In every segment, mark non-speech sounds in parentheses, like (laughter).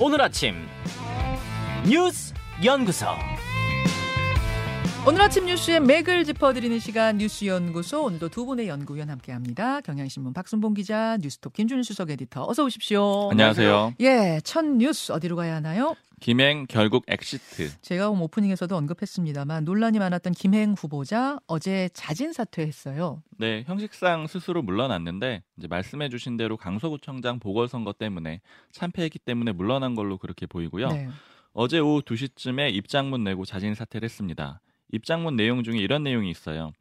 오늘 아침 뉴스 연구소 오늘 아침 뉴스의 맥을 짚어드리는 시간 뉴스 연구소 오늘도 두 분의 연구위원 함께합니다. 경향신문 박순봉 기자, 뉴스톱 김준일 수석 에디터 어서 오십시오. 안녕하세요. 예, 첫 뉴스 어디로 가야 하나요? 김행 결국 exit. 제가 오프닝에서도 언급했습니다만 논란이 많았던 김행 후보자 어제 자진 사퇴했어요. 네, 형식상 스스로 물러났는데 이제 말씀해주신 대로 강서구청장 보궐선거 때문에 참패했기 때문에 물러난 걸로 그렇게 보이고요. 네. 어제 오후 2시쯤에 입장문 내고 자진 사퇴를 했습니다. 입장문 내용 중에 이런 내용이 있어요.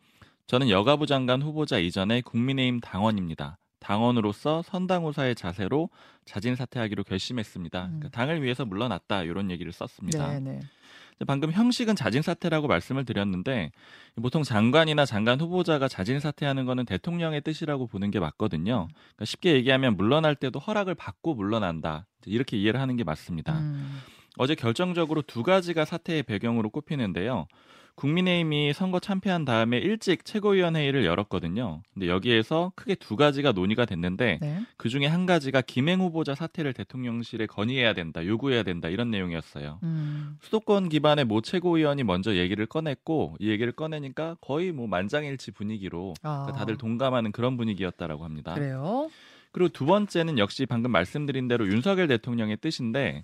저는 여가부 장관 후보자 이전에 국민의힘 당원입니다. 당원으로서 선당후사의 자세로 자진 사퇴하기로 결심했습니다. 음. 그러니까 당을 위해서 물러났다 이런 얘기를 썼습니다. 네, 네. 방금 형식은 자진 사퇴라고 말씀을 드렸는데 보통 장관이나 장관 후보자가 자진 사퇴하는 거는 대통령의 뜻이라고 보는 게 맞거든요. 그러니까 쉽게 얘기하면 물러날 때도 허락을 받고 물러난다 이렇게 이해를 하는 게 맞습니다. 음, 어제 결정적으로 두 가지가 사퇴의 배경으로 꼽히는데요. 국민의힘이 선거 참패한 다음에 일찍 최고위원회의를 열었거든요. 근데 여기에서 크게 두 가지가 논의가 됐는데 네. 그 중에 한 가지가 김행 후보자 사퇴를 대통령실에 건의해야 된다, 요구해야 된다 이런 내용이었어요. 음, 수도권 기반의 모 최고위원이 먼저 얘기를 꺼냈고 이 얘기를 꺼내니까 거의 뭐 만장일치 분위기로 아, 그러니까 다들 동감하는 그런 분위기였다라고 합니다. 그래요. 그리고 두 번째는 역시 방금 말씀드린 대로 윤석열 대통령의 뜻인데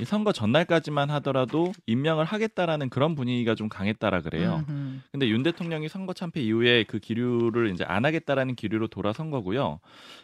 이 선거 전날까지만 하더라도 임명을 하겠다라는 그런 분위기가 좀 강했다라 그래요. 음흠. 근데 윤 대통령이 선거 참패 이후에 그 기류를 이제 안 하겠다라는 기류로 돌아선 거고요.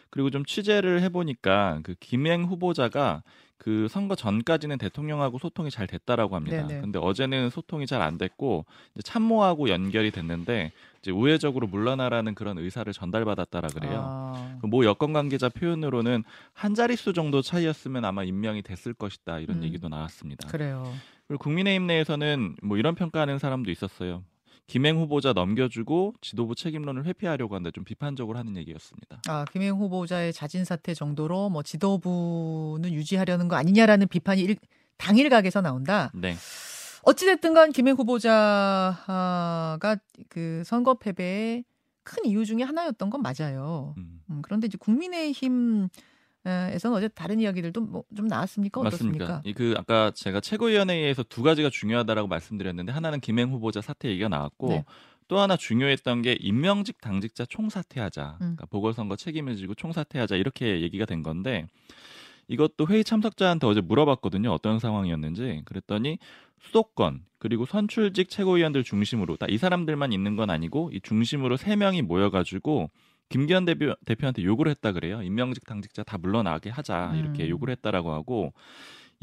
그리고 좀 취재를 해보니까 그 김행 후보자가 그 선거 전까지는 대통령하고 소통이 잘 됐다라고 합니다. 네네. 근데 어제는 소통이 잘 안 됐고 이제 참모하고 연결이 됐는데 이제 우회적으로 물러나라는 그런 의사를 전달받았다라 그래요. 아, 그모 여권 관계자 표현으로는 한 자릿수 정도 차이였으면 아마 임명이 됐을 것이다 이런 음. 얘기도 나왔습니다. 그래요. 그리고 국민의힘 내에서는 뭐 이런 평가하는 사람도 있었어요. 김행 후보자 넘겨주고 지도부 책임론을 회피하려고 한다 좀 비판적으로 하는 얘기였습니다. 아, 김행 후보자의 자진 사퇴 정도로 뭐 지도부는 유지하려는 거 아니냐라는 비판이 일, 당일각에서 나온다. 네, 어찌됐든 간 김행 후보자가 그 선거 패배의 큰 이유 중에 하나였던 건 맞아요. 음, 음, 그런데 이제 국민의힘 에서는 어제 다른 이야기들도 뭐 좀 나왔습니까? 어떻습니까? 맞습니까? 이그 아까 제가 최고위원회에서 두 가지가 중요하다라고 말씀드렸는데 하나는 김행 후보자 사퇴 얘기가 나왔고 네. 또 하나 중요했던 게 임명직 당직자 총사퇴하자. 음. 그러니까 보궐선거 책임을 지고 총사퇴하자 이렇게 얘기가 된 건데 이것도 회의 참석자한테 어제 물어봤거든요. 어떤 상황이었는지. 그랬더니 수도권 그리고 선출직 최고위원들 중심으로 다이 사람들만 있는 건 아니고 이 중심으로 세 명이 모여 가지고 김기현 대표, 대표한테 요구를 했다 그래요. 임명직 당직자 다 물러나게 하자 이렇게 음. 요구를 했다라고 하고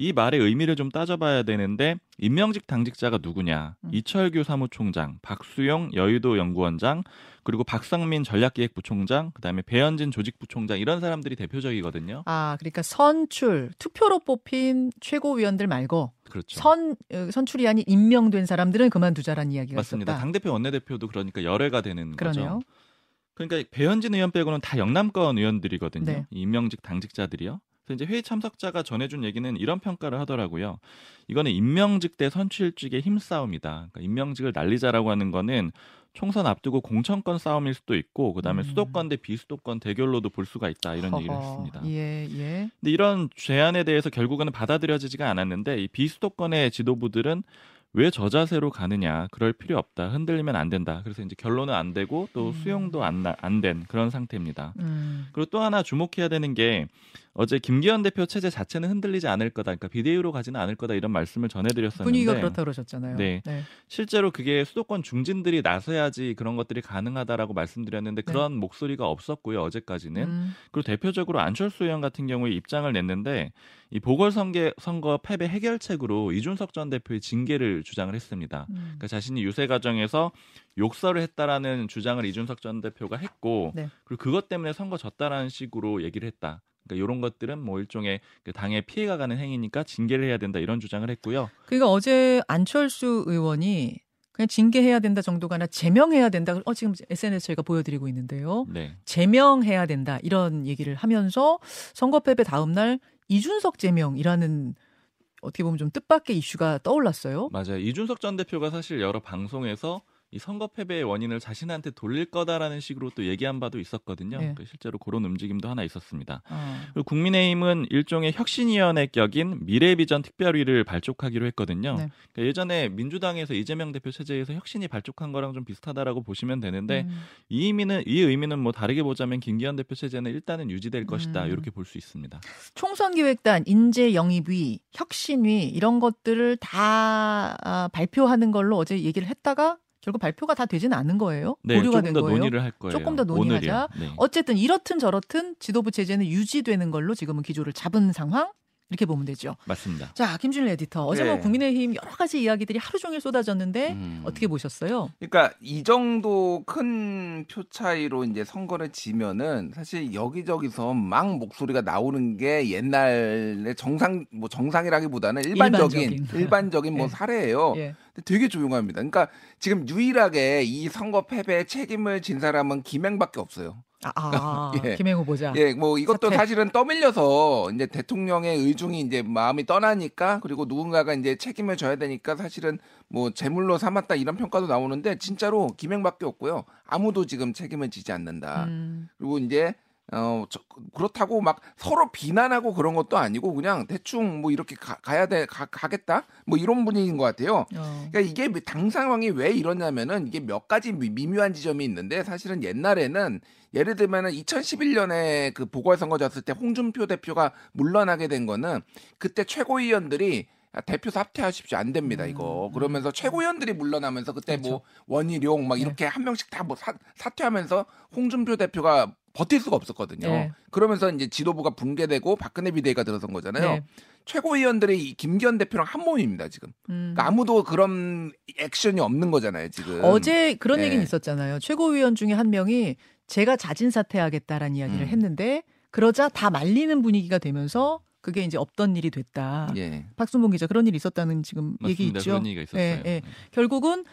이 말의 의미를 좀 따져봐야 되는데 임명직 당직자가 누구냐? 음. 이철규 사무총장, 박수용 여의도 연구원장, 그리고 박상민 전략기획부총장, 그다음에 배현진 조직부총장 이런 사람들이 대표적이거든요. 아, 그러니까 선출 투표로 뽑힌 최고위원들 말고 그렇죠. 선 어, 선출이 아닌 임명된 사람들은 그만두자라는 이야기가 맞습니다. 있었다. 당 대표 원내 대표도 그러니까 열애가 되는 그러네요. 거죠. 그러니까 배현진 의원 빼고는 다 영남권 의원들이거든요. 네. 임명직 당직자들이요. 그래서 이제 회의 참석자가 전해준 얘기는 이런 평가를 하더라고요. 이거는 임명직 대 선출직의 힘싸움이다. 그러니까 임명직을 날리자라고 하는 거는 총선 앞두고 공천권 싸움일 수도 있고 그다음에 음. 수도권 대 비수도권 대결로도 볼 수가 있다 이런 얘기를 허허, 했습니다. 예, 예. 근데 이런 제안에 대해서 결국은 받아들여지지가 않았는데 이 비수도권의 지도부들은 왜 저 자세로 가느냐 그럴 필요 없다 흔들리면 안 된다 그래서 이제 결론은 안 되고 또 음. 수용도 안된 그런 상태입니다 음. 그리고 또 하나 주목해야 되는 게 어제 김기현 대표 체제 자체는 흔들리지 않을 거다 그러니까 비대위로 가지는 않을 거다 이런 말씀을 전해드렸었는데 분위기가 그렇다 그러셨잖아요. 네. 실제로 그게 수도권 중진들이 나서야지 그런 것들이 가능하다라고 말씀드렸는데 네. 그런 목소리가 없었고요 어제까지는 음. 그리고 대표적으로 안철수 의원 같은 경우에 입장을 냈는데 이 보궐선거 선거 패배 해결책으로 이준석 전 대표의 징계를 주장을 했습니다. 음. 그러니까 자신이 유세 과정에서 욕설을 했다라는 주장을 이준석 전 대표가 했고 네. 그리고 그것 때문에 선거 졌다라는 식으로 얘기를 했다. 그러니까 이런 것들은 뭐 일종의 그 당에 피해가 가는 행위니까 징계를 해야 된다 이런 주장을 했고요. 그러니까 어제 안철수 의원이 그냥 징계해야 된다 정도가 아니라 제명해야 된다. 어 지금 SNS 저희가 보여드리고 있는데요. 네. 제명해야 된다 이런 얘기를 하면서 선거 패배 다음 날 이준석 제명이라는 어떻게 보면 좀 뜻밖의 이슈가 떠올랐어요. 맞아요. 이준석 전 대표가 사실 여러 방송에서 이 선거 패배의 원인을 자신한테 돌릴 거다라는 식으로 또 얘기한 바도 있었거든요. 네. 그 실제로 그런 움직임도 하나 있었습니다. 어. 그리고 국민의힘은 일종의 혁신위원회 격인 미래비전 특별위를 발족하기로 했거든요. 네. 그러니까 예전에 민주당에서 이재명 대표 체제에서 혁신이 발족한 거랑 좀 비슷하다라고 보시면 되는데 음. 이 의미는 이 의미는 뭐 다르게 보자면 김기현 대표 체제는 일단은 유지될 것이다 음. 이렇게 볼 수 있습니다. 총선 기획단, 인재 영입위, 혁신위 이런 것들을 다 아, 발표하는 걸로 어제 얘기를 했다가 결국 발표가 다 되지는 않은 거예요. 네, 보류가 된더 거예요. 논의를 할 거예요. 조금 더 논의하자. 네. 어쨌든 이렇든 저렇든 지도부 체제는 유지되는 걸로 지금은 기조를 잡은 상황 이렇게 보면 되죠. 맞습니다. 자, 김준일 에디터. 어제 뭐 네. 국민의힘 여러 가지 이야기들이 하루 종일 쏟아졌는데 음. 어떻게 보셨어요? 그러니까 이 정도 큰 표 차이로 이제 선거를 지면은 사실 여기저기서 막 목소리가 나오는 게 옛날의 정상 뭐 정상이라기보다는 일반적인 일반적인. 일반적인, 뭐 (laughs) 예. 사례예요. 예. 근데 되게 조용합니다. 그러니까 지금 유일하게 이 선거 패배에 책임을 진 사람은 김행밖에 없어요. 아, 아 (laughs) 예. 김행 후보자. 예, 뭐 이것도 사퇴. 사실은 떠밀려서 이제 대통령의 의중이 이제 마음이 떠나니까 그리고 누군가가 이제 책임을 져야 되니까 사실은 뭐 제물로 삼았다 이런 평가도 나오는데 진짜로 김행밖에 없고요. 아무도 지금 책임을 지지 않는다. 음, 그리고 이제 어 저- 그렇다고 막 서로 비난하고 그런 것도 아니고 그냥 대충 뭐 이렇게 가, 야 돼, 가, 가겠다 뭐 이런 분위기인 것 같아요. 어. 그러니까 이게 당 상황이 왜 이러냐면은 이게 몇 가지 미- 미묘한 지점이 있는데 사실은 옛날에는 예를 들면은 2011년에 그 보궐선거 졌을 때 홍준표 대표가 물러나게 된 거는 그때 최고위원들이 아, 대표 사퇴하십시오 안 됩니다 이거 음, 그러면서 최고위원들이 물러나면서 그때 뭐 그렇죠. 원희룡 막 네. 이렇게 한 명씩 다 뭐 사퇴하면서 홍준표 대표가 버틸 수가 없었거든요. 네. 그러면서 이제 지도부가 붕괴되고 박근혜 비대위가 들어선 거잖아요. 네. 최고위원들이 이 김기현 대표랑 한 몸입니다 지금. 음. 그러니까 아무도 그런 액션이 없는 거잖아요 지금. 어제 그런 네. 얘기는 있었잖아요. 최고위원 중에 한 명이 제가 자진 사퇴하겠다라는 이야기를 음. 했는데 그러자 다 말리는 분위기가 되면서 그게 이제 없던 일이 됐다. 예. 박순봉 기자 그런 일이 있었다는 지금 얘기 맞습니다. 있죠. 그런 얘기가 있었어요. 예, 예. 네. 결국은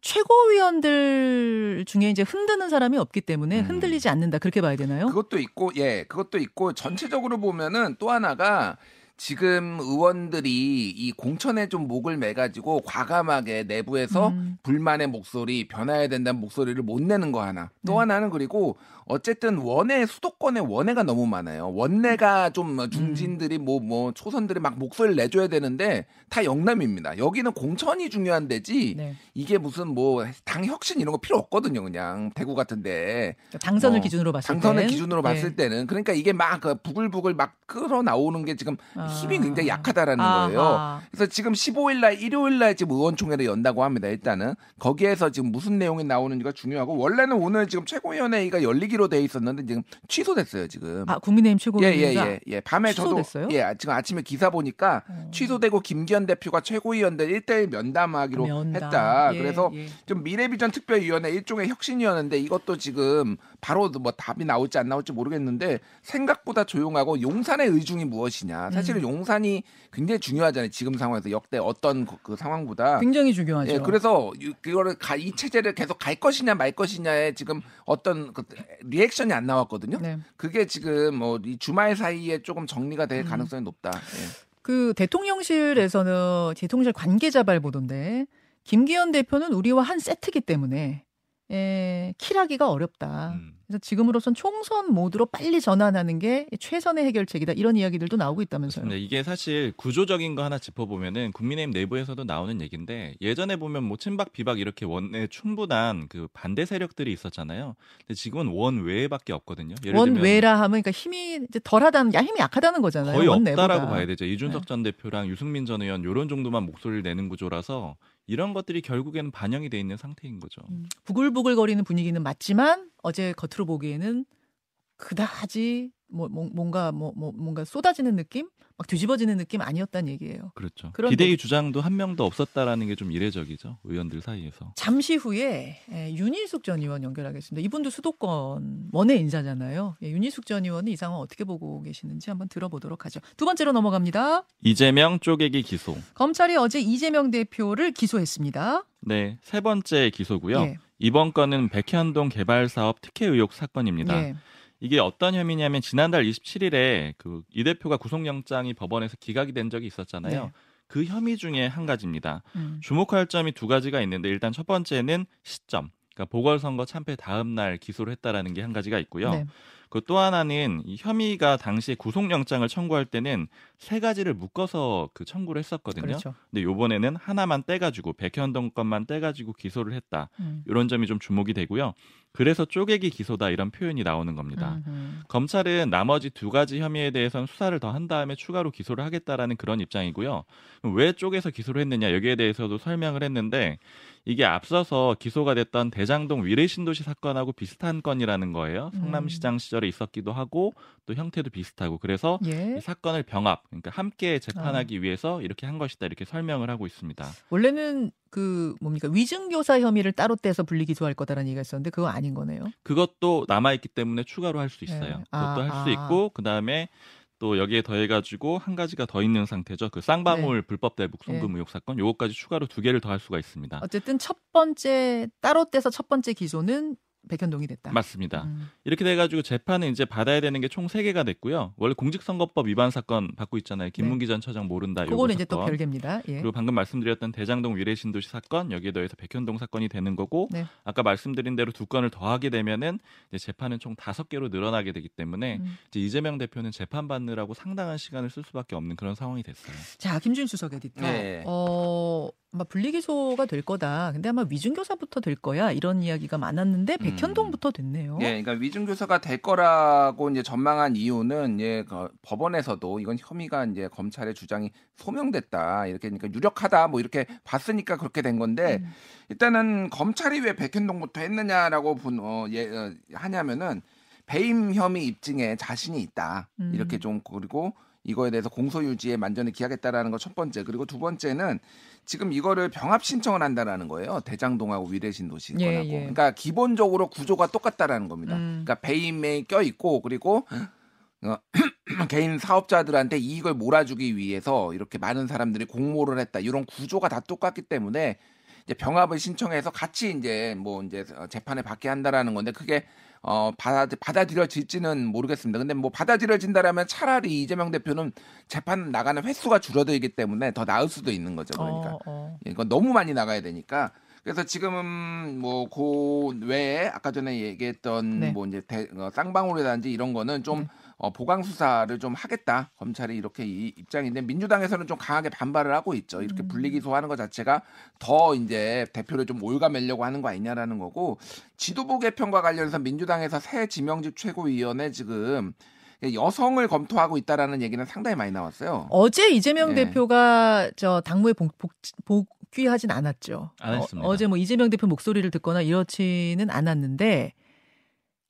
최고위원들 중에 이제 흔드는 사람이 없기 때문에 음. 흔들리지 않는다 그렇게 봐야 되나요? 그것도 있고 예 그것도 있고 전체적으로 보면은 또 하나가 지금 의원들이 이 공천에 좀 목을 매가지고 과감하게 내부에서 음. 불만의 목소리 변화해야 된다는 목소리를 못 내는 거 하나. 또 네. 하나는 그리고 어쨌든 원외 수도권에 원외가 너무 많아요. 원내가 좀뭐 중진들이 뭐뭐 초선들이 막 목소리를 내줘야 되는데 다 영남입니다. 여기는 공천이 중요한 데지 네. 이게 무슨 뭐 당 혁신 이런 거 필요 없거든요 그냥. 대구 같은데. 그러니까 당선을 뭐, 기준으로 봤을 때 당선을 기준으로 봤을 때는. 그러니까 이게 막그 부글부글 막 끌어 나오는 게 지금 힘이 굉장히 약하다라는 거예요. 아하. 그래서 지금 15일 날 일요일 날 지금 의원총회를 연다고 합니다. 일단은 거기에서 지금 무슨 내용이 나오는지가 중요하고 원래는 오늘 지금 최고위원회의가 열리기로 돼 있었는데 지금 취소됐어요 지금. 아 국민의힘 최고위원회가 예 예 예 예, 예. 밤에 취소됐어요? 저도 예 아, 지금 아침에 기사 보니까 어. 취소되고 김기현 대표가 최고위원들 1대1 면담하기로 면담. 했다. 예, 그래서 예. 좀 미래비전 특별위원회 일종의 혁신위원회인데 이것도 지금 바로 뭐 답이 나올지 안 나올지 모르겠는데 생각보다 조용하고 용산의 의중이 무엇이냐. 사실 은 음. 용산이 굉장히 중요하잖아요. 지금 상황에서 역대 어떤 그, 그 상황보다. 굉장히 중요하죠. 예, 그래서 이- 그거를 가, 이 체제를 계속 갈 것이냐 말 것이냐에 지금 어떤 그 리액션이 안 나왔거든요. 네. 그게 지금 뭐 이 주말 사이에 조금 정리가 될 음. 가능성이 높다. 예. 그 대통령실에서는 대통령실 관계자발 보도인데 김기현 대표는 우리와 한 세트기 때문에 에, 킬하기가 어렵다. 음. 그래서 지금으로선 총선 모드로 빨리 전환하는 게 최선의 해결책이다. 이런 이야기들도 나오고 있다면서요. 맞습니다. 이게 사실 구조적인 거 하나 짚어보면은 국민의힘 내부에서도 나오는 얘기인데 예전에 보면 뭐 친박 비박 이렇게 원내 충분한 그 반대 세력들이 있었잖아요. 근데 지금은 원 외에밖에 없거든요. 들면 원외라 하면 그러니까 힘이 이제 덜하다는 야 힘이 약하다는 거잖아요. 거의. 없다라고 봐야 되죠. 이준석 네. 전 대표랑 유승민 전 의원 요런 정도만 목소리를 내는 구조라서 이런 것들이 결국에는 반영이 돼 있는 상태인 거죠. 음, 부글부글거리는 분위기는 맞지만 어제 겉으로 보기에는 그다지 뭐, 뭐- 뭔가 뭐, 뭐 뭔가 쏟아지는 느낌, 막 뒤집어지는 느낌 아니었다는 얘기예요. 그렇죠. 비대위 거- 주장도 한 명도 없었다라는 게 좀 이례적이죠. 의원들 사이에서. 잠시 후에 예, 윤희숙 전 의원 연결하겠습니다. 이분도 수도권 원의 인사잖아요. 예, 윤희숙 전 의원은 이 상황 어떻게 보고 계시는지 한번 들어보도록 하죠. 두 번째로 넘어갑니다. 이재명 쪼개기 기소. 검찰이 어제 이재명 대표를 기소했습니다. 네, 세 번째 기소고요. 예. 이번 건은 백현동 개발 사업 특혜 의혹 사건입니다. 예. 이게 어떤 혐의냐면 지난달 27일에 그 이 대표가 구속영장이 법원에서 기각이 된 적이 있었잖아요. 네. 그 혐의 중에 한 가지입니다. 음. 주목할 점이 두 가지가 있는데 일단 첫 번째는 시점. 그러니까 보궐선거 참패 다음 날 기소를 했다라는 게 한 가지가 있고요. 네. 그 또 하나는 이 혐의가 당시에 구속영장을 청구할 때는 세 가지를 묶어서 그 청구를 했었거든요. 그렇죠. 근데 요번에는 하나만 떼가지고 백현동 건만 떼가지고 기소를 했다. 음. 이런 점이 좀 주목이 되고요. 그래서 쪼개기 기소다 이런 표현이 나오는 겁니다. 음. 검찰은 나머지 두 가지 혐의에 대해서는 수사를 더 한 다음에 추가로 기소를 하겠다라는 그런 입장이고요. 왜 쪼개서 기소를 했느냐 여기에 대해서도 설명을 했는데 이게 앞서서 기소가 됐던 대장동 위례 신도시 사건하고 비슷한 건이라는 거예요. 음. 성남시장 시절 에 있었기도 하고 또 형태도 비슷하고 그래서 예. 이 사건을 병합 그러니까 함께 재판하기 위해서 이렇게 한 것이다 이렇게 설명을 하고 있습니다. 원래는 그 뭡니까 위증교사 혐의를 따로 떼서 분리 기소 할 거다라는 얘기가 있었는데 그거 아닌 거네요. 그것도 남아 있기 때문에 추가로 할 수 있어요. 네. 그것도 아, 할수 아. 있고 그 다음에 또 여기에 더해가지고 한 가지가 더 있는 상태죠. 그 쌍방울 불법 대북 송금 의혹 사건 요거까지 추가로 두 개를 더 할 수가 있습니다. 어쨌든 첫 번째 따로 떼서 첫 번째 기소는 백현동이 됐다. 맞습니다. 음. 이렇게 돼가지고 재판은 이제 받아야 되는 게총 세개가 됐고요. 원래 공직선거법 위반 사건 받고 있잖아요. 김문기 전 처장 모른다. 요거 네. 그거는 이제 또. 별개입니다. 예. 그리고 방금 말씀드렸던 대장동 위례신도시 사건 여기에 더해서 백현동 사건이 되는 거고 네. 아까 말씀드린 대로 두 건을 더하게 되면은 이제 재판은 총 다섯 개로 늘어나게 되기 때문에 음. 이제 이재명 대표는 재판 받느라고 상당한 시간을 쓸 수밖에 없는 그런 상황이 됐어요. 자, 김준 수석 에디터. 네. 어, 아마 분리기소가 될 거다. 근데 아마 위중교사부터 될 거야. 이런 이야기가 많았는데 음. 백현동부터 됐네요. 예, 그러니까 위증교사가 될 거라고 이제 전망한 이유는 예, 그 법원에서도 이건 혐의가 이제 검찰의 주장이 소명됐다 이렇게 그러니까 유력하다 뭐 이렇게 봤으니까 그렇게 된 건데 음. 일단은 검찰이 왜 백현동부터 했느냐라고 본 어, 예, 어, 하냐면은 배임 혐의 입증에 자신이 있다 음. 이렇게 좀 그리고 이거에 대해서 공소 유지에 만전히 기하겠다라는 거 첫 번째. 그리고 두 번째는 지금 이거를 병합 신청을 한다라는 거예요. 대장동하고 위례신도시 예, 건하고. 예. 그러니까 기본적으로 구조가 똑같다라는 겁니다. 음. 그러니까 배임에 껴 있고 그리고 어, (clears throat) 개인 사업자들한테 이익을 몰아주기 위해서 이렇게 많은 사람들이 공모를 했다. 이런 구조가 다 똑같기 때문에 이제 병합을 신청해서 같이 이제 뭐 이제 재판에 받게 한다라는 건데 그게 어 받아 받아들여질지는 모르겠습니다. 근데 뭐 받아들여진다라면 차라리 이재명 대표는 재판 나가는 횟수가 줄어들기 때문에 더 나을 수도 있는 거죠. 그러니까 어, 어. 예, 이건 너무 많이 나가야 되니까. 그래서 지금은 뭐그 외에 아까 전에 얘기했던 네. 뭐 이제 대, 어, 쌍방울이라든지 이런 거는 좀 네. 어, 보강 수사를 좀 하겠다 검찰이 이렇게 이 입장인데 민주당에서는 좀 강하게 반발을 하고 있죠. 이렇게 음. 분리기소하는 것 자체가 더 이제 대표를 좀 올가매려고 하는 거 아니냐라는 거고 지도부 개편과 관련해서 민주당에서 새 지명직 최고위원회 지금 여성을 검토하고 있다라는 얘기는 상당히 많이 나왔어요. 어제 이재명 네. 대표가 저 당무에 복, 복, 복귀하진 않았죠. 안 했습니다. 어, 어제 뭐 이재명 대표 목소리를 듣거나 이렇지는 않았는데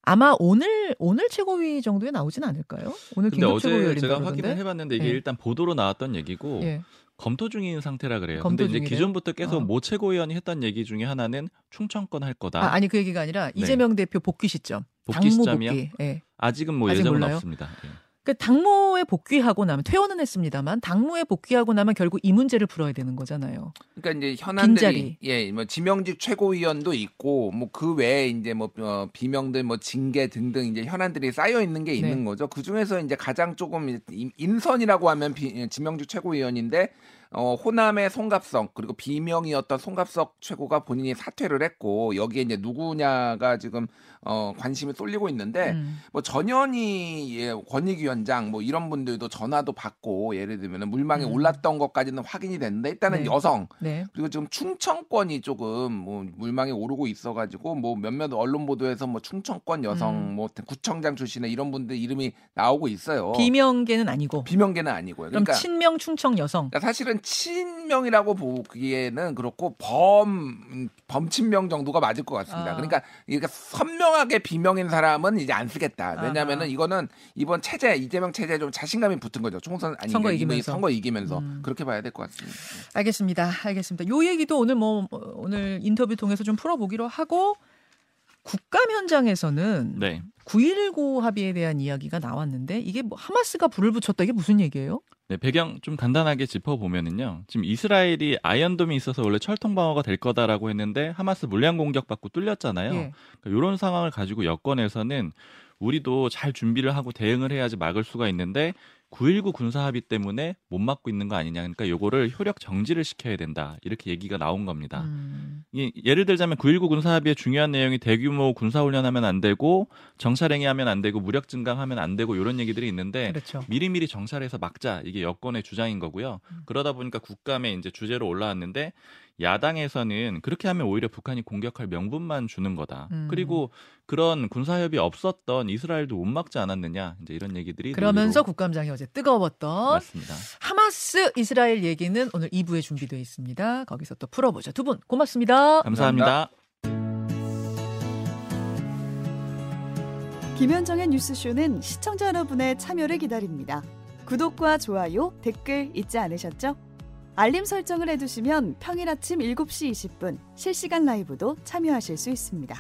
아마 오늘 오늘 최고위 정도에 나오진 않을까요? 오늘 근데 어제 제가? 확인을 해봤는데 이게 예. 일단 보도로 나왔던 얘기고 예. 검토 중인 상태라 그래요. 검토 근데 이제 중이래요? 기존부터 계속 어. 모 최고위원이 했던 얘기 중에 하나는 충청권 할 거다. 아, 아니 그 얘기가 아니라 네. 이재명 대표 복귀 시점. 복귀 시점이요? 복귀. 예. 아직은 뭐 아직 예정은 몰라요? 없습니다. 예. 그 당무에 복귀하고 나면 퇴원은 했습니다만 당무에 복귀하고 나면 결국 이 문제를 풀어야 되는 거잖아요. 그러니까 이제 현안들이 빈자리. 예, 뭐 지명직 최고위원도 있고 뭐 그 외에 이제 뭐 어, 비명들 뭐 징계 등등 이제 현안들이 쌓여 있는 게 있는 네. 거죠. 그 중에서 이제 가장 조금 인- 인선이라고 하면 비, 지명직 최고위원인데 어, 호남의 송갑석 그리고 비명이었던 송갑석 최고가 본인이 사퇴를 했고 여기에 이제 누구냐가 지금 어, 관심이 쏠리고 있는데 음. 뭐 전현희 예, 권익위원장 뭐 이런 분들도 전화도 받고 예를 들면 물망에 음. 올랐던 것까지는 확인이 됐는데 일단은 네. 여성 네. 그리고 지금 충청권이 조금 뭐 물망에 오르고 있어가지고 뭐 몇몇 언론 보도에서 뭐 충청권 여성 음. 뭐 구청장 출신의 이런 분들 이름이 나오고 있어요. 비명계는 아니고. 비명계는 아니고요. 그럼 그러니까 친명 충청 여성. 그러니까 사실은 친명이라고 보기에는 그렇고 범 범친명 정도가 맞을 것 같습니다. 아. 그러니까 이게 선명하게 비명인 사람은 이제 안 쓰겠다. 왜냐하면은 아하. 이거는 이번 체제 이재명 체제에 좀 자신감이 붙은 거죠. 총선 아니 선거 이기면서. 선거 이기면서 음. 그렇게 봐야 될 것 같습니다. 알겠습니다. 알겠습니다. 요 얘기도 오늘 뭐 어, 오늘 인터뷰 통해서 좀 풀어보기로 하고 국감 현장에서는 네. 9.19 합의에 대한 이야기가 나왔는데 이게 뭐 하마스가 불을 붙였다 이게 무슨 얘기예요? 네, 배경 좀 간단하게 짚어보면은요. 지금 이스라엘이 아이언돔이 있어서 원래 철통 방어가 될 거다라고 했는데 하마스 물량 공격받고 뚫렸잖아요. 예. 그러니까 이런 상황을 가지고 여권에서는 우리도 잘 준비를 하고 대응을 해야지 막을 수가 있는데 9.19 군사 합의 때문에 못 막고 있는 거 아니냐. 그러니까 요거를 효력 정지를 시켜야 된다. 이렇게 얘기가 나온 겁니다. 음. 이, 예를 들자면 9.19 군사 합의의 중요한 내용이 대규모 군사 훈련하면 안 되고 정찰행위 하면 안 되고 무력 증강하면 안 되고 이런 얘기들이 있는데 그렇죠. 미리미리 정찰해서 막자 이게 여권의 주장인 거고요. 음. 그러다 보니까 국감에 이제 주제로 올라왔는데 야당에서는 그렇게 하면 오히려 북한이 공격할 명분만 주는 거다. 음. 그리고 그런 군사협의 없었던 이스라엘도 못 막지 않았느냐 이제 이런 얘기들이 그러면서 국감장이 어제 뜨거웠던 맞습니다. 하마스 이스라엘 얘기는 오늘 2부에 준비되어 있습니다. 거기서 또 풀어보죠. 두 분 고맙습니다. 감사합니다. 김현정의 뉴스쇼는 시청자 여러분의 참여를 기다립니다. 구독과 좋아요, 댓글 잊지 않으셨죠? 알림 설정을 해두시면 평일 아침 7시 20분 실시간 라이브도 참여하실 수 있습니다.